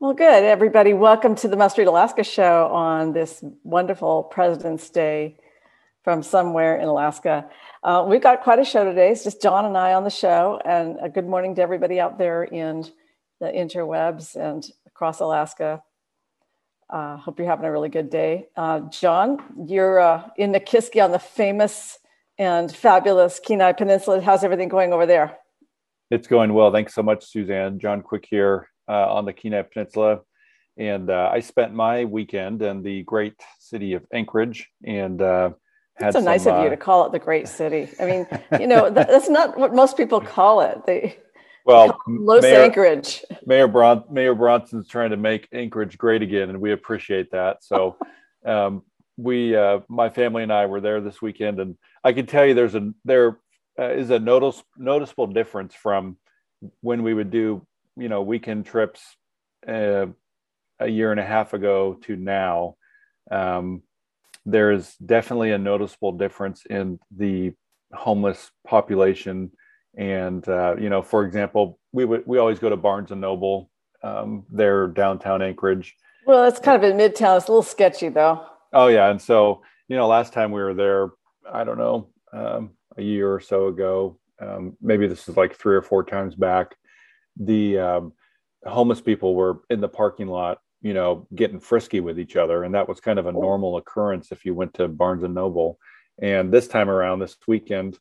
Well, good, everybody. Welcome to the Must Read Alaska show on this wonderful President's Day from somewhere in Alaska. Uh, we've got quite a show today. It's just John and I on the show, and a good morning to everybody out there in the interwebs and across Alaska. Uh, hope you're having a really good day. Uh, John, you're uh, in Nikiski on the famous and fabulous Kenai Peninsula. How's everything going over there? It's going well. Thanks so much, Suzanne. John Quick here on the Kenai Peninsula. And uh, I spent my weekend in the great city of Anchorage and uh, had so nice of you to call it the great city. I mean, you know, that's not what most people call it. They well, Los Mayor, Anchorage. Mayor Bron- Mayor Bronson's trying to make Anchorage great again, and we appreciate that. So, um, we, uh, my family and I, were there this weekend, and I can tell you there's a there uh, is a notice, noticeable difference from when we would do you know weekend trips uh, a year and a half ago to now. Um, there's definitely a noticeable difference in the homeless population and uh, you know, for example, we would we always go to Barnes and Noble. Um, they're downtown Anchorage. Well, it's kind of in Midtown. It's a little sketchy, though. Oh yeah, and so you know, last time we were there, I don't know, um, a year or so ago. Um, maybe this is like three or four times back. The um, homeless people were in the parking lot, you know, getting frisky with each other, and that was kind of a normal occurrence if you went to Barnes and Noble. And this time around, this weekend,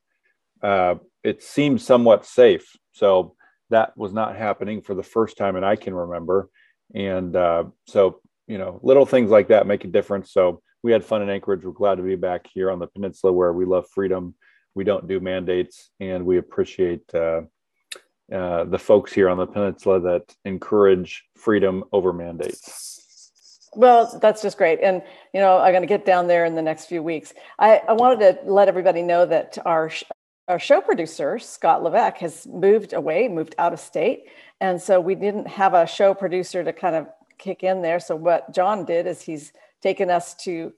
uh, it seemed somewhat safe. So that was not happening for the first time, and I can remember. And uh, so, you know, little things like that make a difference. So we had fun in Anchorage. We're glad to be back here on the peninsula where we love freedom. We don't do mandates, and we appreciate uh, uh, the folks here on the peninsula that encourage freedom over mandates. Well, that's just great. And, you know, I'm going to get down there in the next few weeks. I, I wanted to let everybody know that our, our show producer, Scott Levesque, has moved away, moved out of state. And so we didn't have a show producer to kind of kick in there. So what John did is he's taken us to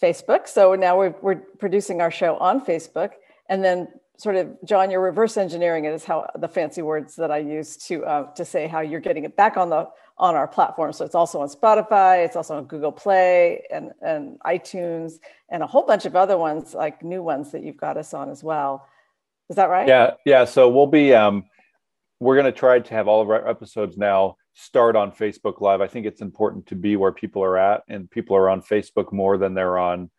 Facebook. So now we're, we're producing our show on Facebook. And then sort of, John, you're reverse engineering it is how the fancy words that I use to, uh, to say how you're getting it back on the on our platform. So it's also on Spotify, it's also on Google Play and, and iTunes, and a whole bunch of other ones, like new ones that you've got us on as well. Is that right? Yeah, yeah. So we'll be um, we're going to try to have all of our episodes now start on Facebook Live. I think it's important to be where people are at, and people are on Facebook more than they're on,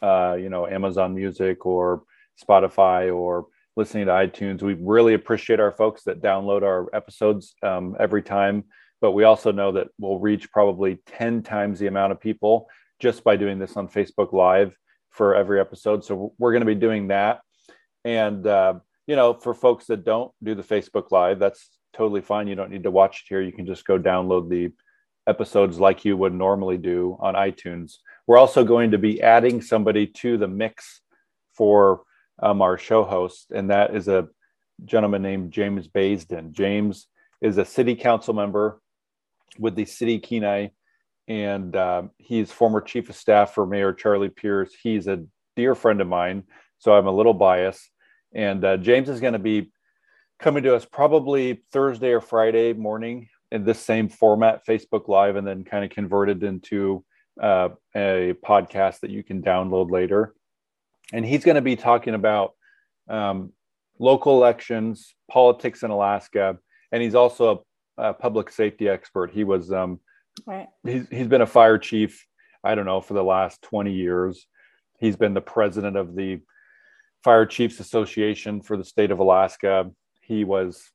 uh, you know, Amazon Music or Spotify or listening to iTunes. We really appreciate our folks that download our episodes um, every time, but we also know that we'll reach probably 10 times the amount of people just by doing this on Facebook Live for every episode. So we're going to be doing that and uh, you know, for folks that don't do the Facebook Live, that's totally fine. You don't need to watch it here. You can just go download the episodes like you would normally do on iTunes. We're also going to be adding somebody to the mix for um, our show host, and that is a gentleman named James Baisden. James is a city council member with the city Kenai, and uh, he's former chief of staff for Mayor Charlie Pierce. He's a dear friend of mine, so I'm a little biased. And uh, James is going to be coming to us probably Thursday or Friday morning in this same format, Facebook Live, and then kind of converted into uh, a podcast that you can download later. And he's going to be talking about um, local elections, politics in Alaska, and he's also a, a public safety expert. He was um, right. he's he's been a fire chief, I don't know, for the last twenty years. He's been the president of the Fire Chiefs Association for the state of Alaska. He was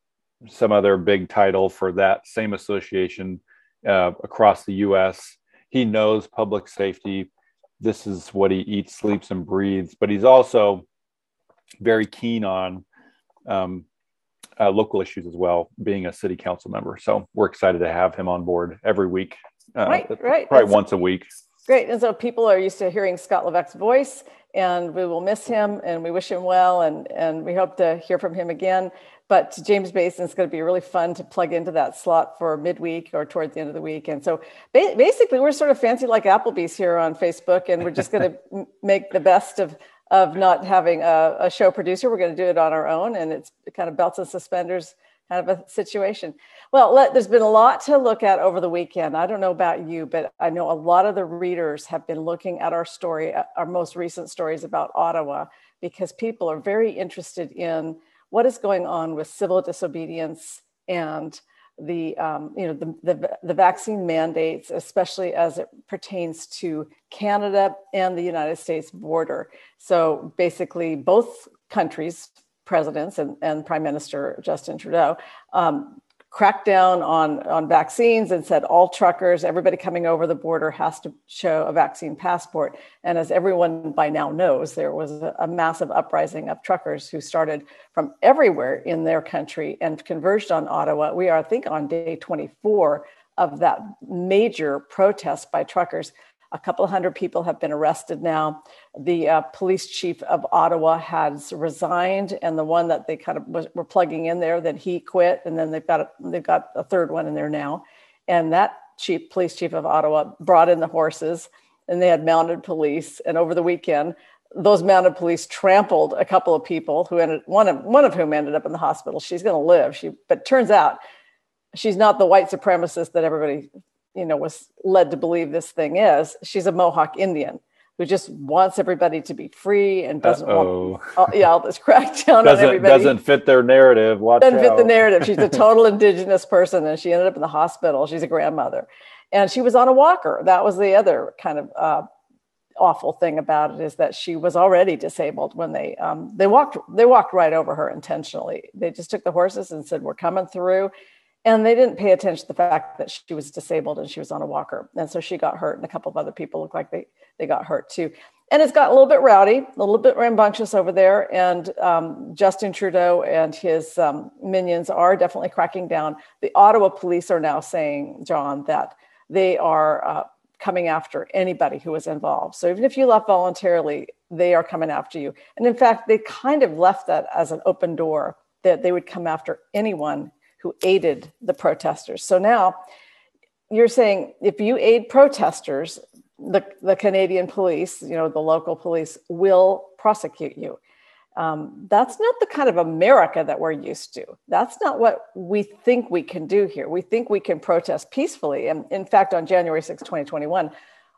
some other big title for that same association uh, across the US. He knows public safety. This is what he eats, sleeps, and breathes. But he's also very keen on um, uh, local issues as well, being a city council member. So we're excited to have him on board every week Uh, right, right. Probably so- once a week. Great. And so people are used to hearing Scott Levesque's voice, and we will miss him and we wish him well, and, and we hope to hear from him again. But James Baisden is going to be really fun to plug into that slot for midweek or towards the end of the week. And so ba- basically, we're sort of fancy like Applebee's here on Facebook, and we're just going to make the best of of not having a, a show producer. We're going to do it on our own, and it's kind of belts and suspenders kind of a situation. Well, let, there's been a lot to look at over the weekend. I don't know about you, but I know a lot of the readers have been looking at our story, uh, our most recent stories about Ottawa, because people are very interested in what is going on with civil disobedience and the um, you know the, the the vaccine mandates, especially as it pertains to Canada and the United States border. So basically, both countries presidents and, and Prime Minister Justin Trudeau um, cracked down on, on vaccines and said all truckers, everybody coming over the border has to show a vaccine passport. And as everyone by now knows, there was a, a massive uprising of truckers who started from everywhere in their country and converged on Ottawa. We are, I think, on day 24 of that major protest by truckers. A couple hundred people have been arrested now. The uh, police chief of Ottawa has resigned, and the one that they kind of was, were plugging in there, then he quit, and then they've got a, they've got a third one in there now. And that chief, police chief of Ottawa, brought in the horses, and they had mounted police. And over the weekend, those mounted police trampled a couple of people who ended one of one of whom ended up in the hospital. She's going to live. She, but turns out she's not the white supremacist that everybody you know was led to believe this thing is she's a mohawk indian who just wants everybody to be free and doesn't Uh-oh. want all, yeah all this crackdown on everybody. doesn't fit their narrative. Watch doesn't fit the narrative. She's a total indigenous person and she ended up in the hospital. She's a grandmother. And she was on a walker. That was the other kind of uh, awful thing about it is that she was already disabled when they um, they walked they walked right over her intentionally. They just took the horses and said we're coming through and they didn't pay attention to the fact that she was disabled and she was on a walker. And so she got hurt and a couple of other people looked like they they got hurt too. And it's got a little bit rowdy a little bit rambunctious over there. And um, justin trudeau and his um, minions are definitely cracking down. The ottawa police are now saying john that they are uh, coming after anybody who is involved. So even if you left voluntarily they are coming after you. And in fact they kind of left that as an open door that they would come after anyone who aided the protesters. So now you're saying if you aid protesters, the, the Canadian police, you know, the local police will prosecute you. Um, that's not the kind of America that we're used to. That's not what we think we can do here. We think we can protest peacefully. And in fact, on January 6, 2021,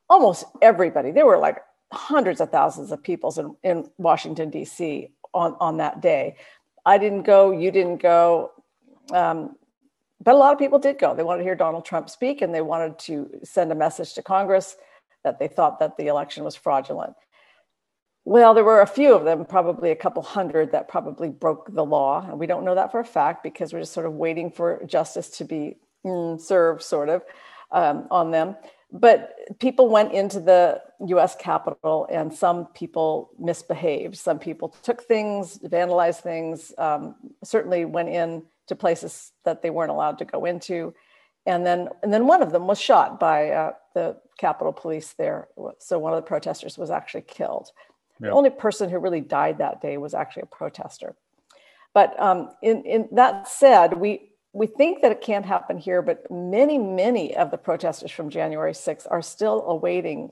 almost everybody, there were like hundreds of thousands of people in, in Washington, D.C. On, on that day. I didn't go, you didn't go. Um, but a lot of people did go. They wanted to hear Donald Trump speak and they wanted to send a message to Congress that they thought that the election was fraudulent. Well, there were a few of them, probably a couple hundred, that probably broke the law. And we don't know that for a fact because we're just sort of waiting for justice to be mm, served, sort of, um, on them. But people went into the US Capitol and some people misbehaved. Some people took things, vandalized things, um, certainly went in to places that they weren't allowed to go into. And then, and then one of them was shot by uh, the Capitol Police there. So one of the protesters was actually killed. The only person who really died that day was actually a protester. But um, in, in that said, we we think that it can't happen here, but many, many of the protesters from January 6th are still awaiting,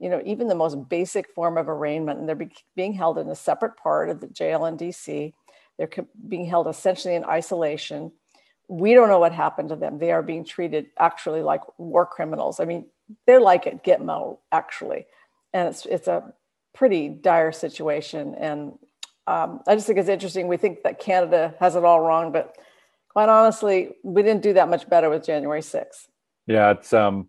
you know, even the most basic form of arraignment, and they're be, being held in a separate part of the jail in DC. They're being held essentially in isolation. We don't know what happened to them. They are being treated actually like war criminals. I mean, they're like at Gitmo, actually, and it's it's a pretty dire situation. And um, I just think it's interesting. We think that Canada has it all wrong, but quite honestly, we didn't do that much better with January 6th. Yeah, it's um,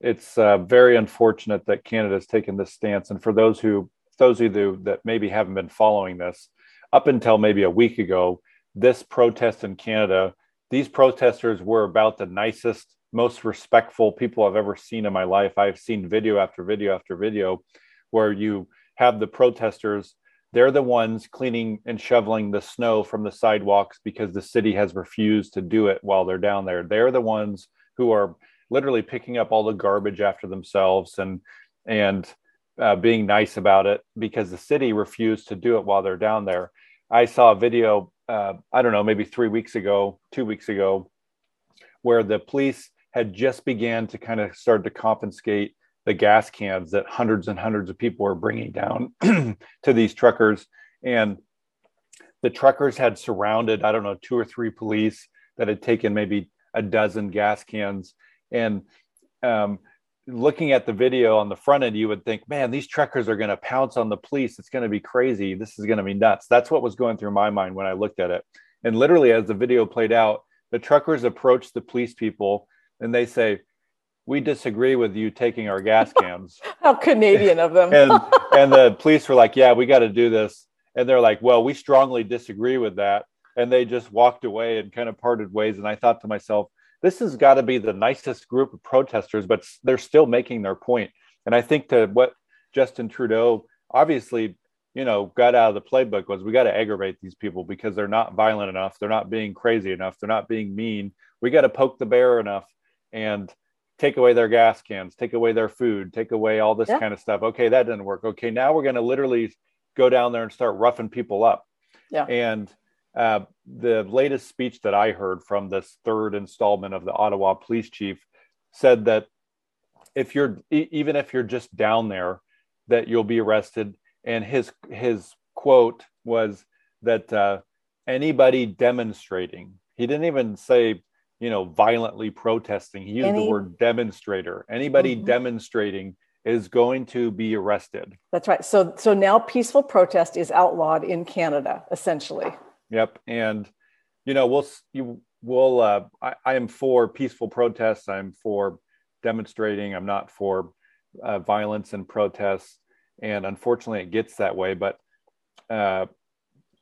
it's uh, very unfortunate that Canada's taken this stance. And for those who, those of you that maybe haven't been following this, up until maybe a week ago, this protest in Canada, these protesters were about the nicest, most respectful people I've ever seen in my life. I've seen video after video after video where you have the protesters they're the ones cleaning and shoveling the snow from the sidewalks because the city has refused to do it while they're down there. They're the ones who are literally picking up all the garbage after themselves and and uh, being nice about it because the city refused to do it while they're down there. I saw a video, uh, I don't know, maybe three weeks ago, two weeks ago, where the police had just began to kind of start to confiscate the gas cans that hundreds and hundreds of people were bringing down to these truckers. And the truckers had surrounded, I don't know, two or three police that had taken maybe a dozen gas cans. And um, looking at the video on the front end, you would think, man, these truckers are going to pounce on the police. It's going to be crazy. This is going to be nuts. That's what was going through my mind when I looked at it. And literally, as the video played out, the truckers approached the police people and they say, we disagree with you taking our gas cans. How Canadian of them. and and the police were like, yeah, we got to do this. And they're like, well, we strongly disagree with that. And they just walked away and kind of parted ways. And I thought to myself, this has got to be the nicest group of protesters, but they're still making their point. And I think to what Justin Trudeau obviously, you know, got out of the playbook was we got to aggravate these people because they're not violent enough, they're not being crazy enough, they're not being mean. We got to poke the bear enough and take away their gas cans, take away their food, take away all this yeah. kind of stuff. Okay, that didn't work. Okay, now we're going to literally go down there and start roughing people up. Yeah. And uh, the latest speech that I heard from this third installment of the Ottawa police chief said that if you're even if you're just down there, that you'll be arrested. And his his quote was that uh, anybody demonstrating, he didn't even say you know violently protesting. He used Any... the word demonstrator. Anybody mm-hmm. demonstrating is going to be arrested. That's right. So so now peaceful protest is outlawed in Canada, essentially. Yep. And, you know, we'll, you will, uh, I, I, am for peaceful protests. I'm for demonstrating. I'm not for uh, violence and protests. And unfortunately, it gets that way. But uh,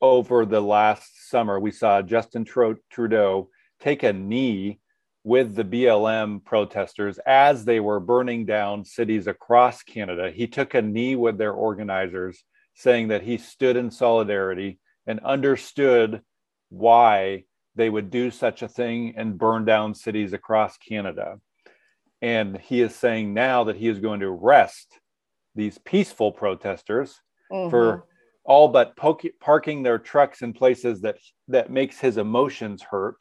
over the last summer, we saw Justin Trudeau take a knee with the BLM protesters as they were burning down cities across Canada. He took a knee with their organizers, saying that he stood in solidarity and understood why they would do such a thing and burn down cities across Canada. And he is saying now that he is going to arrest these peaceful protesters mm-hmm. for all but parking their trucks in places that that makes his emotions hurt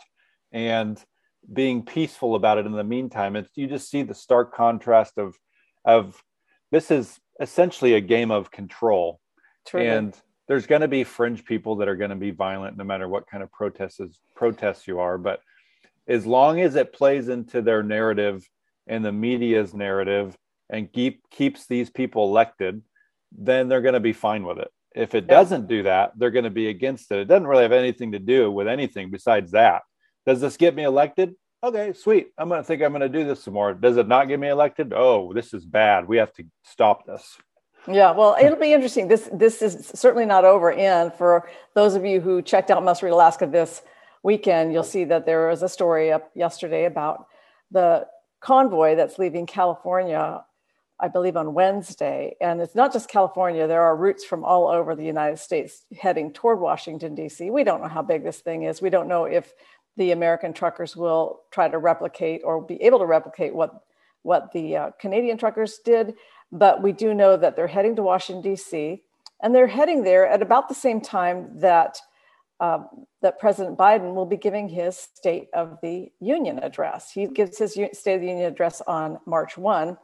and being peaceful about it in the meantime. It's, you just see the stark contrast of of this is essentially a game of control. And there's going to be fringe people that are going to be violent no matter what kind of protests protests you are but as long as it plays into their narrative and the media's narrative and keep keeps these people elected then they're going to be fine with it. If it doesn't do that they're going to be against it. It doesn't really have anything to do with anything besides that. Does this get me elected? Okay sweet. I'm going to think i'm going to do this some more. Does it not get me elected? Oh this is bad. We have to stop this yeah, well, it'll be interesting. This this is certainly not over. And for those of you who checked out Must Read Alaska this weekend, you'll see that there was a story up yesterday about the convoy that's leaving California, I believe on Wednesday. And it's not just California, there are routes from all over the United States heading toward Washington, D.C. We don't know how big this thing is. We don't know if the American truckers will try to replicate or be able to replicate what, what the uh, Canadian truckers did. But we do know that they're heading to Washington, D.C., and they're heading there at about the same time that, uh, that President Biden will be giving his State of the Union address. He gives his State of the Union address on March 1. And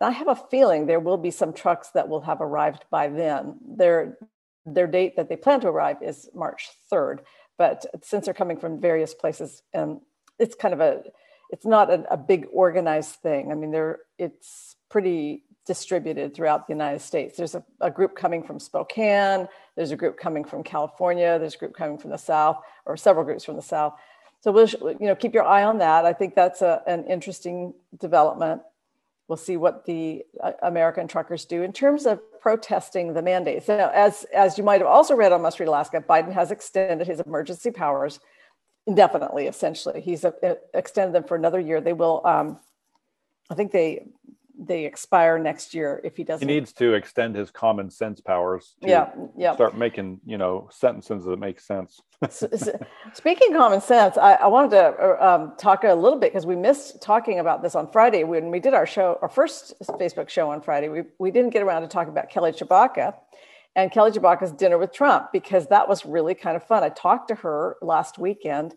I have a feeling there will be some trucks that will have arrived by then. Their, their date that they plan to arrive is March 3rd. But since they're coming from various places, and it's kind of a, it's not a, a big organized thing. I mean, there it's pretty distributed throughout the United States. There's a, a, group coming from Spokane, there's a group coming from California, there's a group coming from the South, or several groups from the South. So we'll you know keep your eye on that. I think that's a, an interesting development. We'll see what the uh, American truckers do in terms of protesting the mandates. Now, as as you might have also read on Must Read Alaska, Biden has extended his emergency powers indefinitely. Essentially, he's uh, extended them for another year. They will. Um, I think they they expire next year if he doesn't. He needs to extend his common sense powers. yeah, yeah. Start making you know sentences that make sense. Speaking common sense, I, I wanted to uh, um, talk a little bit because we missed talking about this on Friday when we did our show, our first Facebook show on Friday. We we didn't get around to talking about Kelly Tshibaka and Kelly Tshibaka's dinner with Trump because that was really kind of fun. I talked to her last weekend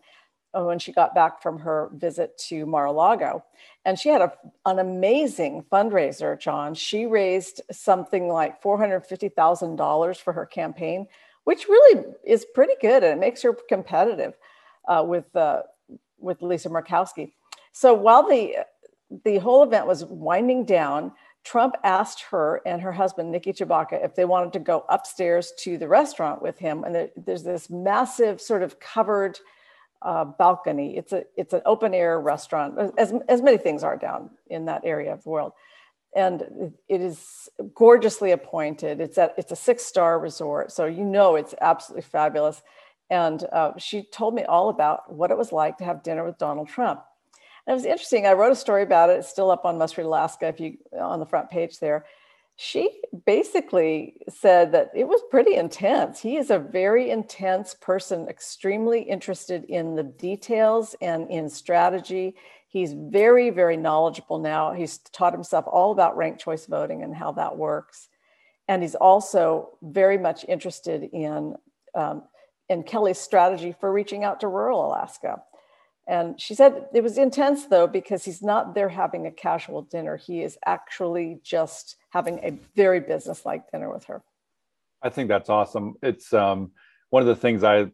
uh, when she got back from her visit to Mar-a-Lago. And she had a, an amazing fundraiser, John. She raised something like $450,000 for her campaign, which really is pretty good and it makes her competitive uh, with, uh, with Lisa Murkowski. So while the, the whole event was winding down, Trump asked her and her husband, Nikki Tshibaka, if they wanted to go upstairs to the restaurant with him. And there, there's this massive sort of covered uh, balcony. It's a it's an open air restaurant, as as many things are down in that area of the world, and it is gorgeously appointed. It's at it's a six star resort, so you know it's absolutely fabulous. And uh, she told me all about what it was like to have dinner with Donald Trump. It was interesting. I wrote a story about it. It's still up on Must Read Alaska if you on the front page there she basically said that it was pretty intense. He is a very intense person, extremely interested in the details and in strategy. He's very, very knowledgeable now. He's taught himself all about ranked choice voting and how that works. And he's also very much interested in, um, in Kelly's strategy for reaching out to rural Alaska. And she said it was intense though, because he's not there having a casual dinner. He is actually just having a very business-like dinner with her. I think that's awesome. It's um, one of the things I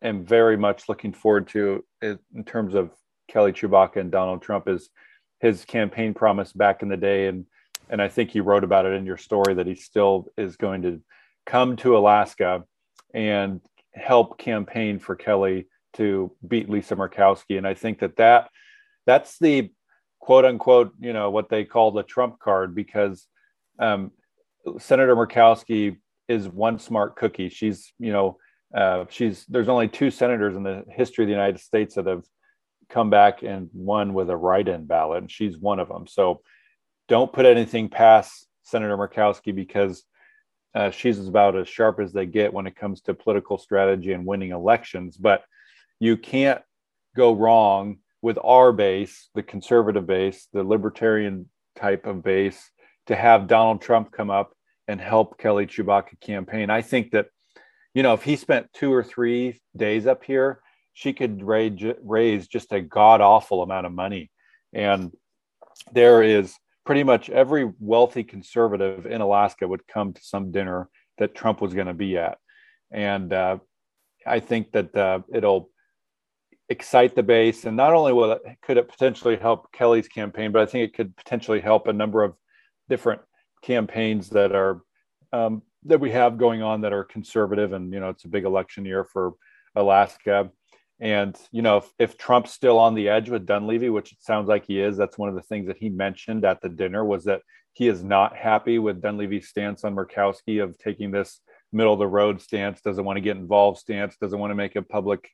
am very much looking forward to in terms of Kelly Tshibaka and Donald Trump is his campaign promise back in the day. And, and I think you wrote about it in your story that he still is going to come to Alaska and help campaign for Kelly to beat Lisa Murkowski. And I think that, that that's the quote unquote, you know, what they call the Trump card because um, Senator Murkowski is one smart cookie. She's, you know, uh, she's there's only two senators in the history of the United States that have come back and won with a write-in ballot, and she's one of them. So don't put anything past Senator Murkowski because uh, she's about as sharp as they get when it comes to political strategy and winning elections. But you can't go wrong with our base, the conservative base, the libertarian type of base, to have Donald Trump come up and help Kelly Tshibaka campaign. I think that, you know, if he spent two or three days up here, she could raise, raise just a god awful amount of money. And there is pretty much every wealthy conservative in Alaska would come to some dinner that Trump was going to be at. And uh, I think that uh, it'll excite the base. And not only will it, could it potentially help Kelly's campaign, but I think it could potentially help a number of different campaigns that are um, that we have going on that are conservative. And you know, it's a big election year for Alaska. And you know, if, if Trump's still on the edge with Dunleavy, which it sounds like he is, that's one of the things that he mentioned at the dinner was that he is not happy with Dunleavy's stance on Murkowski of taking this middle of the road stance, doesn't want to get involved stance, doesn't want to make a public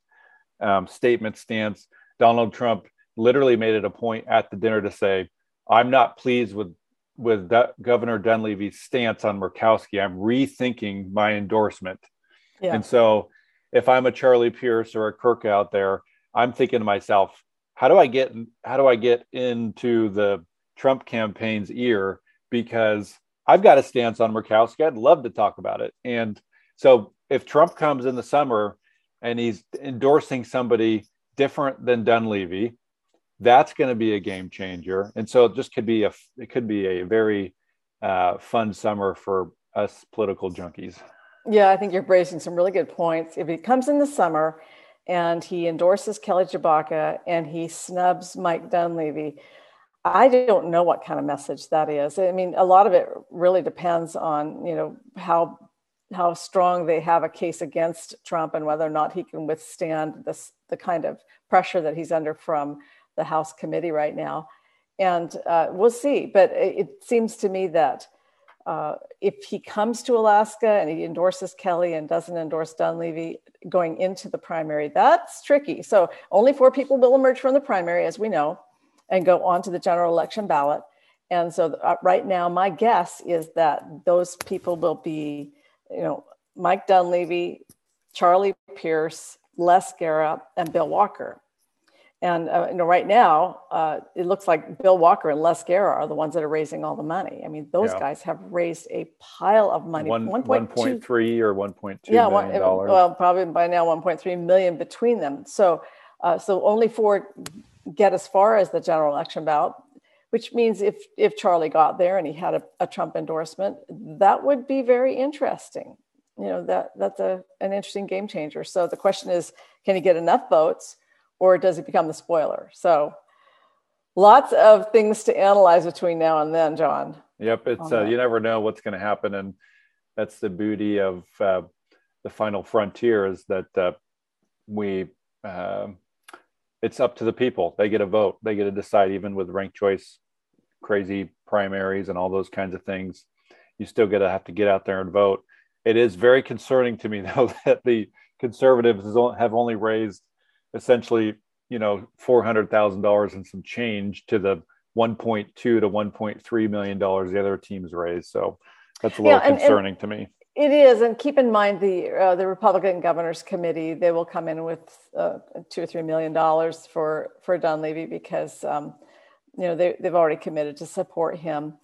um, statement stance. Donald Trump literally made it a point at the dinner to say, "I'm not pleased with with D- Governor Dunleavy's stance on Murkowski. I'm rethinking my endorsement." Yeah. And so, if I'm a Charlie Pierce or a Kirk out there, I'm thinking to myself, "How do I get how do I get into the Trump campaign's ear because I've got a stance on Murkowski. I'd love to talk about it." And so, if Trump comes in the summer and he's endorsing somebody different than Dunleavy, that's going to be a game changer. And so it just could be a it could be a very uh, fun summer for us political junkies. Yeah, I think you're raising some really good points. If he comes in the summer and he endorses Kelly Tshibaka and he snubs Mike Dunleavy, I don't know what kind of message that is. I mean, a lot of it really depends on you know how how strong they have a case against Trump and whether or not he can withstand this the kind of pressure that he's under from the House committee right now. And uh, we'll see. But it, seems to me that uh, if he comes to Alaska and he endorses Kelly and doesn't endorse Dunleavy going into the primary, that's tricky. So only four people will emerge from the primary, as we know, and go on to the general election ballot. And so uh, right now, my guess is that those people will be, you know, Mike Dunleavy, Charlie Pierce, Les Gara, and Bill Walker. And uh, you know, right now, uh, it looks like Bill Walker and Les Gara are the ones that are raising all the money. I mean, those yeah. guys have raised a pile of money. One, 1.3 or 1.2 yeah, million dollars. Well, probably by now 1.3 million between them. So, uh, so only four get as far as the general election ballot, which means if if Charlie got there and he had a, a Trump endorsement, that would be very interesting. You know, that that's a an interesting game changer. So the question is, can he get enough votes? or does he become the spoiler? So lots of things to analyze between now and then, John. Yep, it's uh, you never know what's going to happen, and that's the beauty of uh, the final frontier is that uh, we um, it's up to the people. They get a vote. They get to decide, even with ranked choice, crazy primaries, and all those kinds of things. You still got to have to get out there and vote. It is very concerning to me, though, that the conservatives have only raised essentially, you know, four hundred thousand dollars and some change to the one point two to one point three million dollars the other teams raised. So that's a little yeah, and, concerning and to me. It is, and keep in mind the uh, the Republican Governors Committee. They will come in with uh, two or three million dollars for for Dunleavy because um, you know they, they've already committed to support him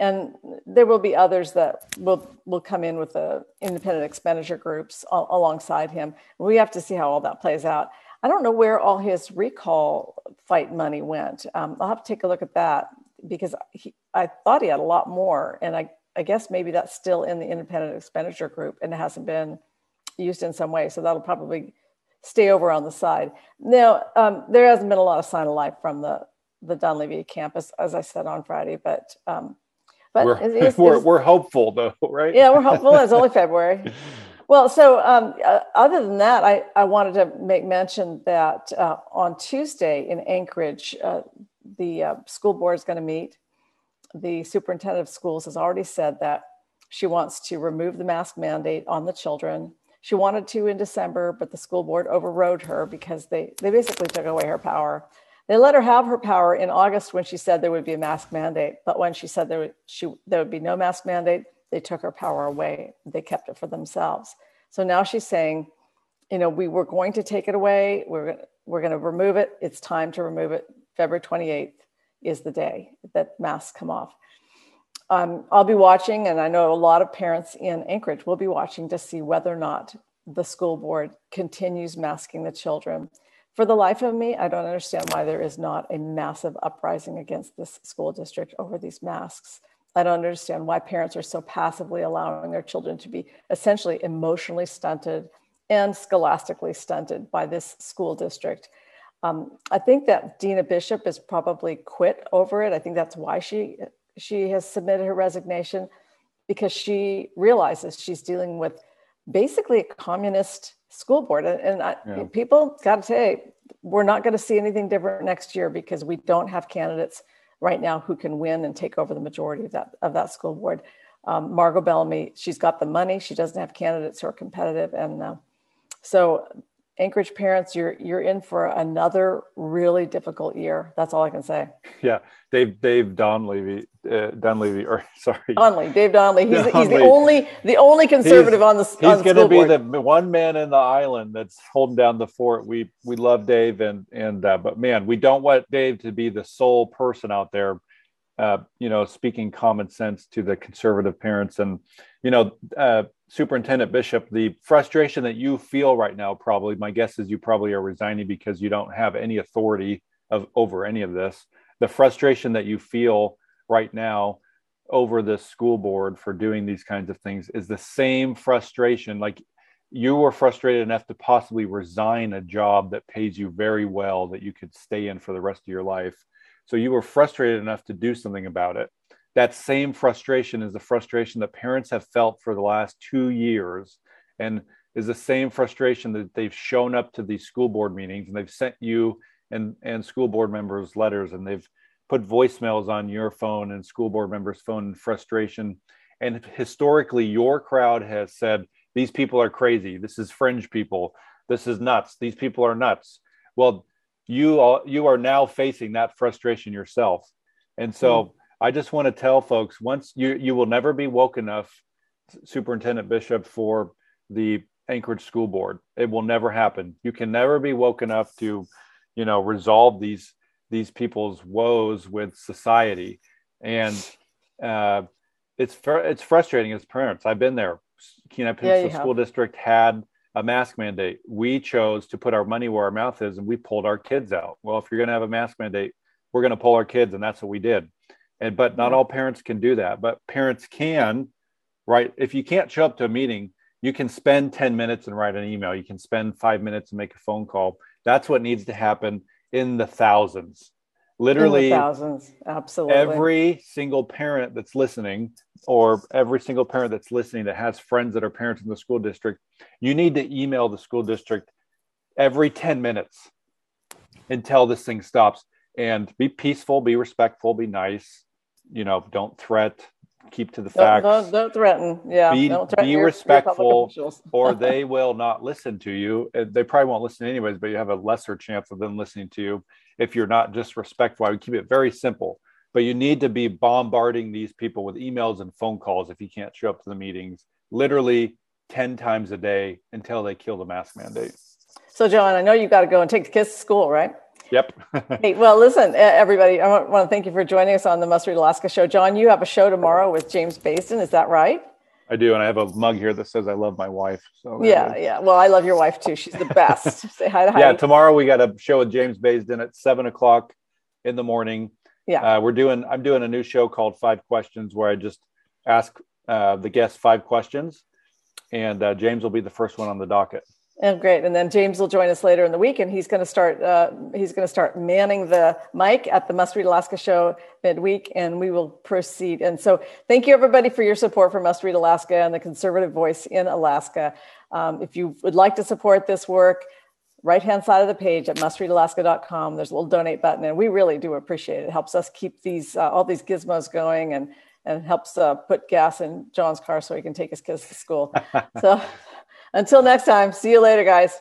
and there will be others that will will come in with the independent expenditure groups alongside him. We have to see how all that plays out. I don't know where all his recall fight money went. Um, I'll have to take a look at that because he, I thought he had a lot more, and I, I guess maybe that's still in the independent expenditure group and it hasn't been used in some way. So that'll probably stay over on the side. Now, um, there hasn't been a lot of sign of life from the the Dunleavy campus, as I said on Friday, but um, but we're, it's, it's, we're, we're hopeful though, right? Yeah, we're hopeful. It's only February. Well, so um, uh, other than that, I, I wanted to make mention that uh, on Tuesday in Anchorage, uh, the uh, school board is going to meet. The superintendent of schools has already said that she wants to remove the mask mandate on the children. She wanted to in December, but the school board overrode her because they, they basically took away her power. They let her have her power in August when she said there would be a mask mandate, but when she said there would, she, there would be no mask mandate, they took her power away. They kept it for themselves. So now she's saying, you know, we were going to take it away. We're we're going to remove it. It's time to remove it. February 28th is the day that masks come off. Um, I'll be watching, and I know a lot of parents in Anchorage will be watching to see whether or not the school board continues masking the children. For the life of me, I don't understand why there is not a massive uprising against this school district over these masks. I don't understand why parents are so passively allowing their children to be essentially emotionally stunted and scholastically stunted by this school district. Um, I think that Deena Bishop is probably quit over it. I think that's why she she has submitted her resignation because she realizes she's dealing with basically a communist school board. And, and I, yeah. people got to say, we're not going to see anything different next year because we don't have candidates right now who can win and take over the majority of that of that school board. Um, Margo Bellamy, she's got the money. She doesn't have candidates who are competitive, and uh, so Anchorage parents, you're you're in for another really difficult year. That's all I can say. Yeah, Dave Dave Donlevy, uh, Dunleavy, or sorry, Donley, Dave Donley. He's, Donley. he's the only the only conservative he's, on the. He's going to be the one man in the island that's holding down the fort. We we love Dave, and and uh, but man, we don't want Dave to be the sole person out there. Uh, you know, speaking common sense to the conservative parents, and you know, uh, Superintendent Bishop, the frustration that you feel right now, probably my guess is you probably are resigning because you don't have any authority of over any of this. The frustration that you feel right now over the school board for doing these kinds of things is the same frustration. Like you were frustrated enough to possibly resign a job that pays you very well that you could stay in for the rest of your life. So you were frustrated enough to do something about it that same frustration is the frustration that parents have felt for the last two years and is the same frustration that they've shown up to these school board meetings and they've sent you and, and school board members letters and they've put voicemails on your phone and school board members phone in frustration. And historically your crowd has said these people are crazy. This is fringe people. This is nuts. These people are nuts. Well you are you are now facing that frustration yourself. And so hmm. I just want to tell folks once you you will never be woke enough, Superintendent Bishop, for the Anchorage School Board. It will never happen. You can never be woke enough to, you know, resolve these these people's woes with society, and uh, it's fr- it's frustrating as parents. I've been there. Kenai Peninsula yeah, School District had a mask mandate. We chose to put our money where our mouth is, and we pulled our kids out. Well, if you're going to have a mask mandate, we're going to pull our kids, and that's what we did. And but not all parents can do that. But parents can, right? If you can't show up to a meeting, you can spend 10 minutes and write an email. You can spend five minutes and make a phone call. That's what needs to happen in the thousands. Literally, the thousands. Absolutely. Every single parent that's listening, or every single parent that's listening that has friends that are parents in the school district, you need to email the school district every 10 minutes until this thing stops and be peaceful, be respectful, be nice. You know, don't threat, keep to the facts. Don't, don't, don't threaten. Yeah. Be, threaten be your, respectful, your or they will not listen to you. They probably won't listen anyways, but you have a lesser chance of them listening to you if you're not just respectful. I would keep it very simple. But you need to be bombarding these people with emails and phone calls if you can't show up to the meetings, literally 10 times a day until they kill the mask mandate. So, John, I know you've got to go and take the kids to school, right? Yep. hey, well, listen, everybody, I want to thank you for joining us on the Must Read Alaska show. John, you have a show tomorrow with James Baisden. Is that right? I do, and I have a mug here that says "I love my wife." So yeah, yeah. Well, I love your wife too. She's the best. Say hi to Heidi. Yeah, tomorrow we got a show with James Baisden at seven o'clock in the morning. Yeah, uh, we're doing. I'm doing a new show called Five Questions, where I just ask uh, the guests five questions, and uh, James will be the first one on the docket. Oh, great! And then James will join us later in the week, and he's going to start. Uh, he's going to start manning the mic at the Must Read Alaska show midweek, and we will proceed. And so, thank you everybody for your support for Must Read Alaska and the conservative voice in Alaska. Um, if you would like to support this work, right hand side of the page at mustreadalaska.com, there's a little donate button, and we really do appreciate it. It helps us keep these uh, all these gizmos going, and and helps uh, put gas in John's car so he can take his kids to school. so. Until next time, see you later, guys.